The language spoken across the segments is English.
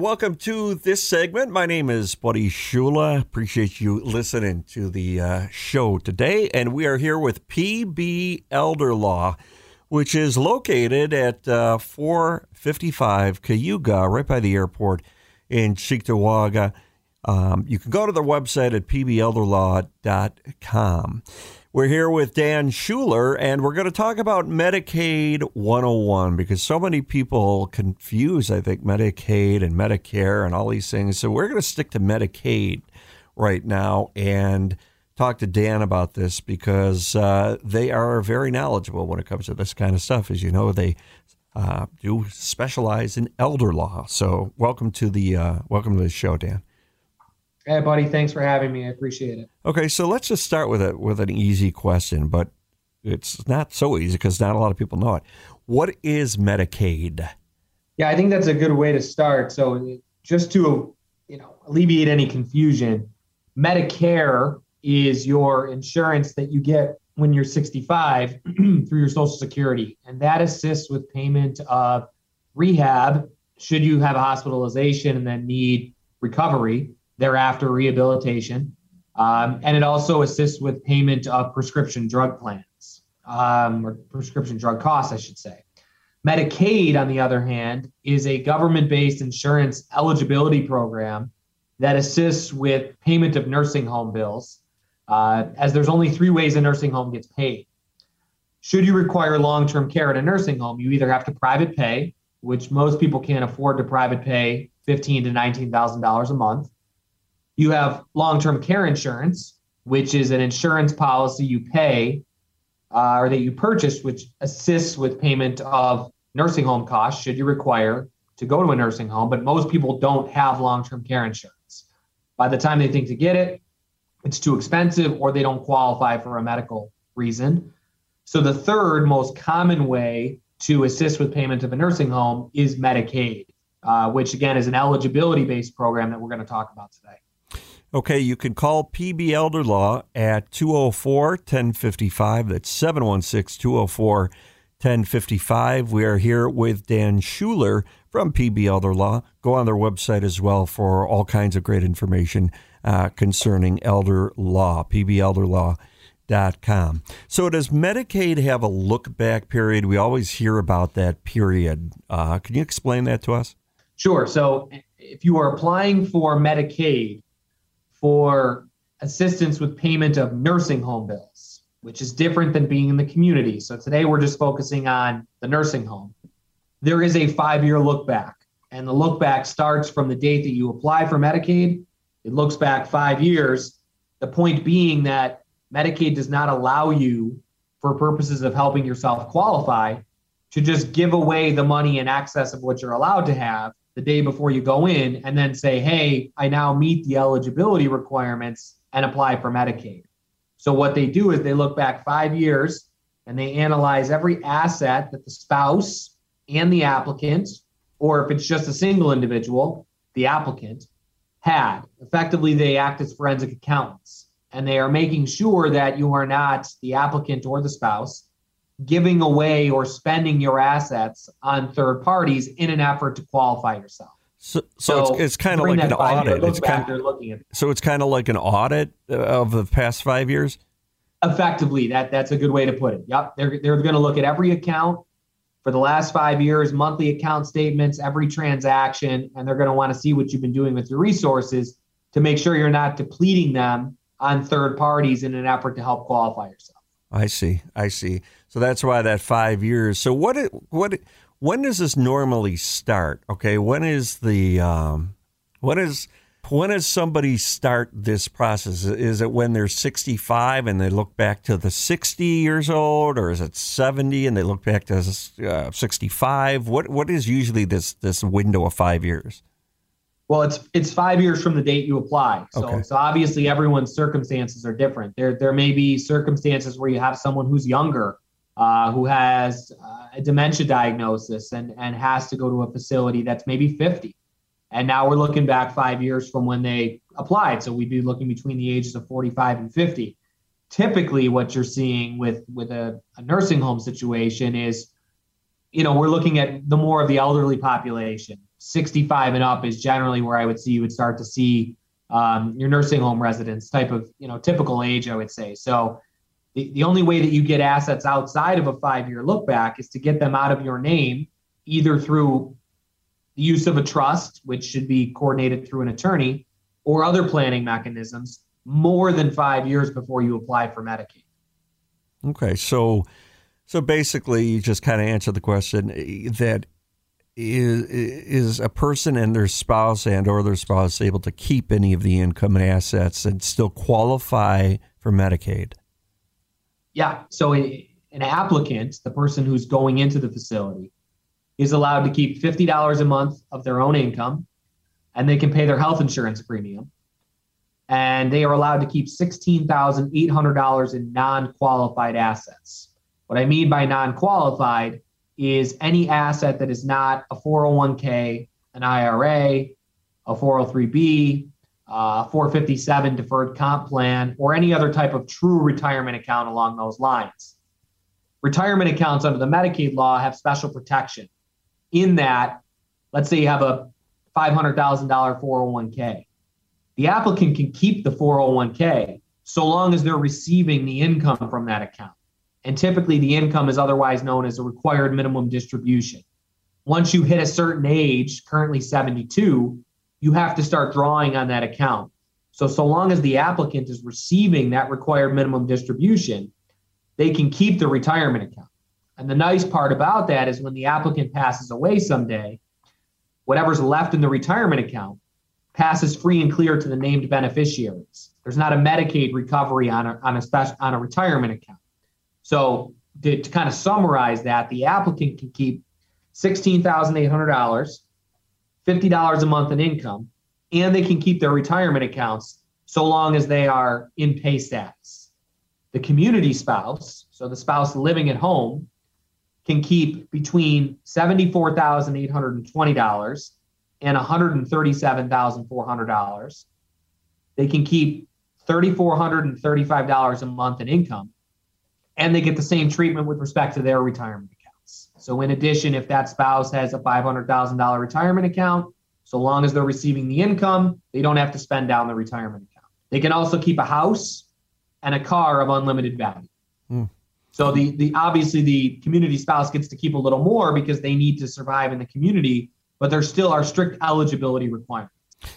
welcome to this segment. My name is Buddy Shula. Appreciate you listening to the uh, show today. And we are here with PB Elder Law, which is located at uh, 455 Cayuga, right by the airport in Cheektowaga. Um, you can go to their website at pbelderlaw.com. We're here with Dan Schuler, and we're going to talk about Medicaid 101 because so many people confuse, I think, Medicaid and Medicare and all these things. So we're going to stick to Medicaid right now and talk to Dan about this because uh, they are very knowledgeable when it comes to this kind of stuff. As you know, they uh, do specialize in elder law. So welcome to the uh, welcome to the show, Dan. Hey, buddy. Thanks for having me. I appreciate it. Okay, so let's just start with a with an easy question, but it's not so easy because not a lot of people know it. What is Medicaid? Yeah, I think that's a good way to start. So, just to you know alleviate any confusion, Medicare is your insurance that you get when you're 65 through your Social Security, and that assists with payment of rehab should you have a hospitalization and then need recovery thereafter rehabilitation. Um, and it also assists with payment of prescription drug plans um, or prescription drug costs, I should say. Medicaid, on the other hand, is a government based insurance eligibility program that assists with payment of nursing home bills, uh, as there's only three ways a nursing home gets paid. Should you require long term care at a nursing home, you either have to private pay, which most people can't afford to private pay fifteen to $19,000 a month you have long term care insurance, which is an insurance policy you pay uh, or that you purchase, which assists with payment of nursing home costs should you require to go to a nursing home. But most people don't have long term care insurance. By the time they think to get it, it's too expensive or they don't qualify for a medical reason. So the third most common way to assist with payment of a nursing home is Medicaid, uh, which again is an eligibility based program that we're going to talk about today. Okay, you can call PB Elder Law at 204 1055. That's 716 204 1055. We are here with Dan Schuler from PB Elder Law. Go on their website as well for all kinds of great information uh, concerning elder law, pbelderlaw.com. So, does Medicaid have a look back period? We always hear about that period. Uh, can you explain that to us? Sure. So, if you are applying for Medicaid, for assistance with payment of nursing home bills, which is different than being in the community. So today we're just focusing on the nursing home. There is a five year look back, and the look back starts from the date that you apply for Medicaid. It looks back five years. The point being that Medicaid does not allow you, for purposes of helping yourself qualify, to just give away the money in excess of what you're allowed to have the day before you go in and then say, hey, I now meet the eligibility requirements and apply for Medicaid. So what they do is they look back five years and they analyze every asset that the spouse and the applicant, or if it's just a single individual, the applicant had. Effectively, they act as forensic accountants and they are making sure that you are not the applicant or the spouse giving away or spending your assets on third parties in an effort to qualify yourself. So, so, so it's, it's kind of like an audit. It's kind of, looking at so it's kind of like an audit of the past five years. Effectively, that that's a good way to put it. Yep, they're they're going to look at every account for the last five years, monthly account statements, every transaction, and they're going to want to see what you've been doing with your resources to make sure you're not depleting them on third parties in an effort to help qualify yourself. I see. I see. So that's why that five years. So what? What? When does this normally start? Okay. When is the? Um, when is when does somebody start this process? Is it when they're 65 and they look back to the 60 years old, or is it 70 and they look back to uh, 65? What what is usually this this window of five years? Well, it's it's five years from the date you apply. So, okay. so obviously everyone's circumstances are different. There there may be circumstances where you have someone who's younger, uh, who has uh, a dementia diagnosis and and has to go to a facility that's maybe 50 and now we're looking back five years from when they applied. So we'd be looking between the ages of 45 and 50. Typically, what you're seeing with with a, a nursing home situation is, you know, we're looking at the more of the elderly population. 65 and up is generally where I would see you would start to see um, your nursing home residents type of, you know, typical age, I would say. So the, the only way that you get assets outside of a five year look back is to get them out of your name, either through the use of a trust, which should be coordinated through an attorney, or other planning mechanisms more than five years before you apply for Medicaid. Okay, so so basically, you just kind of answered the question that is is a person and their spouse and or their spouse able to keep any of the income and assets and still qualify for Medicaid? Yeah. So an applicant, the person who's going into the facility, is allowed to keep $50 a month of their own income and they can pay their health insurance premium. And they are allowed to keep $16,800 in non qualified assets. What I mean by non qualified is any asset that is not a 401k, an IRA, a 403b, uh, 457 deferred comp plan, or any other type of true retirement account along those lines. Retirement accounts under the Medicaid law have special protection in that, let's say you have a $500,000 401k. The applicant can keep the 401k so long as they're receiving the income from that account. And typically, the income is otherwise known as a required minimum distribution. Once you hit a certain age, currently 72, you have to start drawing on that account. So, so long as the applicant is receiving that required minimum distribution, they can keep the retirement account. And the nice part about that is when the applicant passes away someday, whatever's left in the retirement account passes free and clear to the named beneficiaries. There's not a Medicaid recovery on a, on a special on a retirement account. So to, to kind of summarize that, the applicant can keep $16,800, $50 a month in income, and they can keep their retirement accounts so long as they are in pay status. The community spouse, so the spouse living at home, can keep between $74,820 and $137,400. They can keep $3,435 a month in income, and they get the same treatment with respect to their retirement accounts. So, in addition, if that spouse has a $500,000 retirement account, so long as they're receiving the income, they don't have to spend down the retirement account. They can also keep a house and a car of unlimited value. Mm. So the the obviously the community spouse gets to keep a little more because they need to survive in the community, but there still are strict eligibility requirements.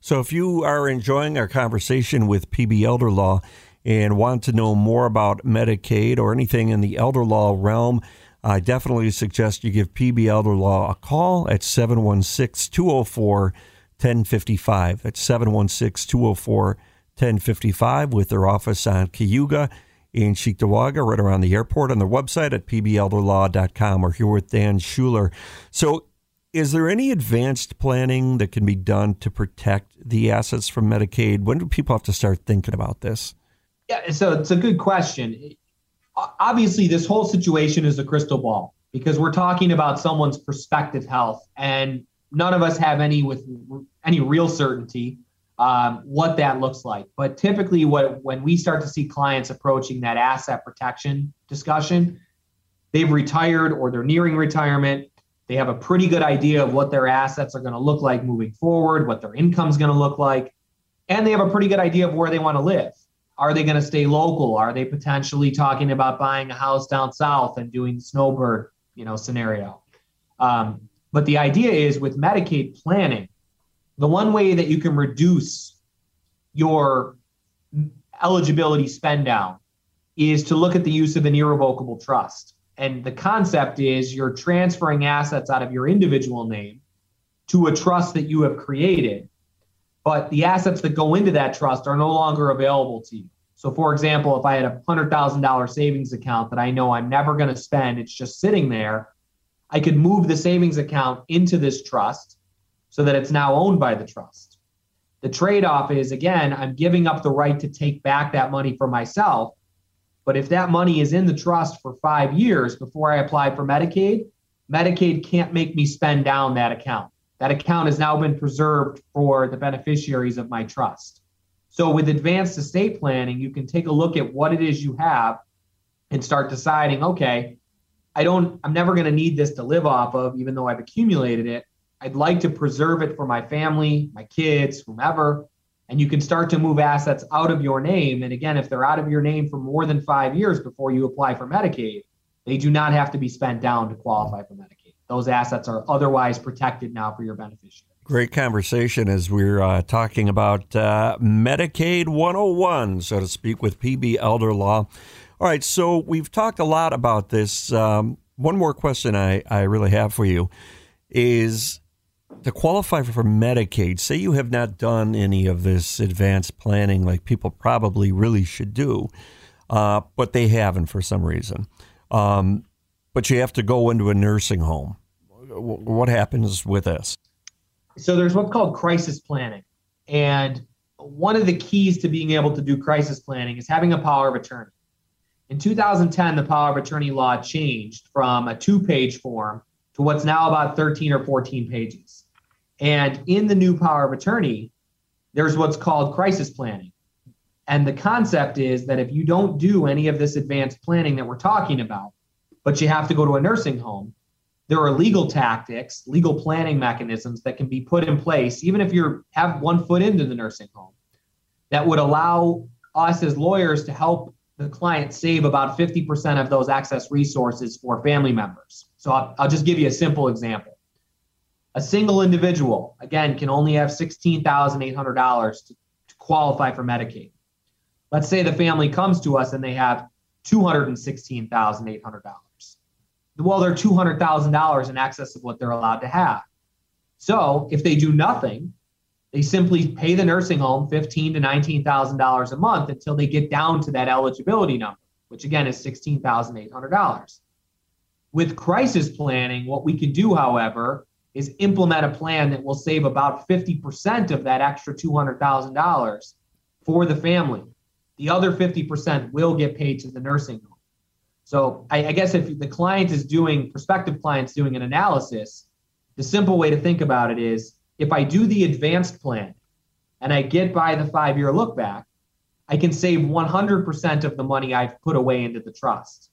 So if you are enjoying our conversation with PB Elder Law and want to know more about Medicaid or anything in the elder law realm, I definitely suggest you give PB Elder Law a call at 716 204 1055. That's 716 204 1055 with their office on Cayuga in Cheektowaga, right around the airport, on their website at pbelderlaw.com. We're here with Dan Schuler. So, is there any advanced planning that can be done to protect the assets from Medicaid? When do people have to start thinking about this? Yeah, so it's a good question. Obviously, this whole situation is a crystal ball because we're talking about someone's prospective health, and none of us have any with any real certainty um, what that looks like. But typically, what when we start to see clients approaching that asset protection discussion, they've retired or they're nearing retirement. They have a pretty good idea of what their assets are going to look like moving forward, what their income is going to look like, and they have a pretty good idea of where they want to live. Are they going to stay local? Are they potentially talking about buying a house down south and doing snowbird, you know, scenario? Um, but the idea is with Medicaid planning, the one way that you can reduce your eligibility spend down is to look at the use of an irrevocable trust. And the concept is you're transferring assets out of your individual name to a trust that you have created, but the assets that go into that trust are no longer available to you. So, for example, if I had a $100,000 savings account that I know I'm never going to spend, it's just sitting there, I could move the savings account into this trust so that it's now owned by the trust. The trade off is, again, I'm giving up the right to take back that money for myself. But if that money is in the trust for five years before I apply for Medicaid, Medicaid can't make me spend down that account. That account has now been preserved for the beneficiaries of my trust. So with advanced estate planning, you can take a look at what it is you have and start deciding, okay, I don't I'm never going to need this to live off of even though I've accumulated it. I'd like to preserve it for my family, my kids, whomever. And you can start to move assets out of your name. And again, if they're out of your name for more than five years before you apply for Medicaid, they do not have to be spent down to qualify for Medicaid. Those assets are otherwise protected now for your beneficiary. Great conversation as we're uh, talking about uh, Medicaid 101, so to speak, with PB Elder Law. All right, so we've talked a lot about this. Um, one more question I, I really have for you is to qualify for Medicaid, say you have not done any of this advanced planning like people probably really should do, uh, but they haven't for some reason. Um, but you have to go into a nursing home. What happens with this? so there's what's called crisis planning. And one of the keys to being able to do crisis planning is having a power of attorney. In 2010, the power of attorney law changed from a two page form to what's now about 13 or 14 pages. And in the new power of attorney, there's what's called crisis planning. And the concept is that if you don't do any of this advanced planning that we're talking about, but you have to go to a nursing home, there are legal tactics, legal planning mechanisms that can be put in place, even if you have one foot into the nursing home, that would allow us as lawyers to help the client save about 50% of those excess resources for family members. So I'll, I'll just give you a simple example. A single individual, again, can only have $16,800 to, to qualify for Medicaid. Let's say the family comes to us and they have $216,800 well, they're $200,000 in excess of what they're allowed to have. So if they do nothing, they simply pay the nursing home fifteen to nineteen thousand dollars a month until they get down to that eligibility number, which again is sixteen thousand eight hundred dollars. With crisis planning, what we can do, however, is implement a plan that will save about fifty percent of that extra two hundred thousand dollars for the family. The other fifty percent will get paid to the nursing home. So I, I guess if the client is doing, prospective clients doing an analysis, the simple way to think about it is if I do the advanced plan and I get by the five year look back, I can save 100% of the money I've put away into the trust.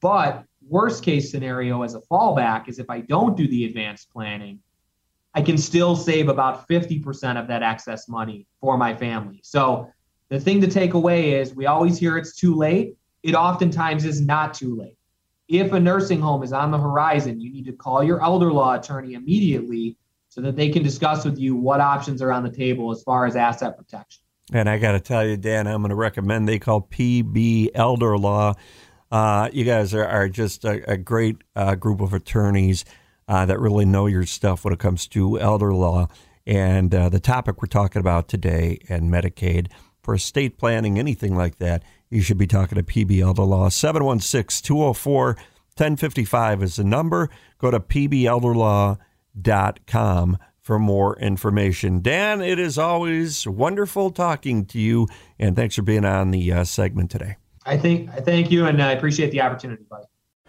But worst case scenario as a fallback is if I don't do the advanced planning, I can still save about 50% of that excess money for my family. So the thing to take away is we always hear it's too late it oftentimes is not too late. If a nursing home is on the horizon, you need to call your elder law attorney immediately so that they can discuss with you what options are on the table as far as asset protection. And I got to tell you, Dan, I'm going to recommend they call PB Elder Law. Uh, you guys are, are just a, a great uh, group of attorneys uh, that really know your stuff when it comes to elder law. And uh, the topic we're talking about today and Medicaid for estate planning, anything like that, you should be talking to PBL Elder Law. 716 204 1055 is the number. Go to pbelderlaw.com for more information. Dan, it is always wonderful talking to you, and thanks for being on the uh, segment today. I think I thank you, and I appreciate the opportunity, buddy.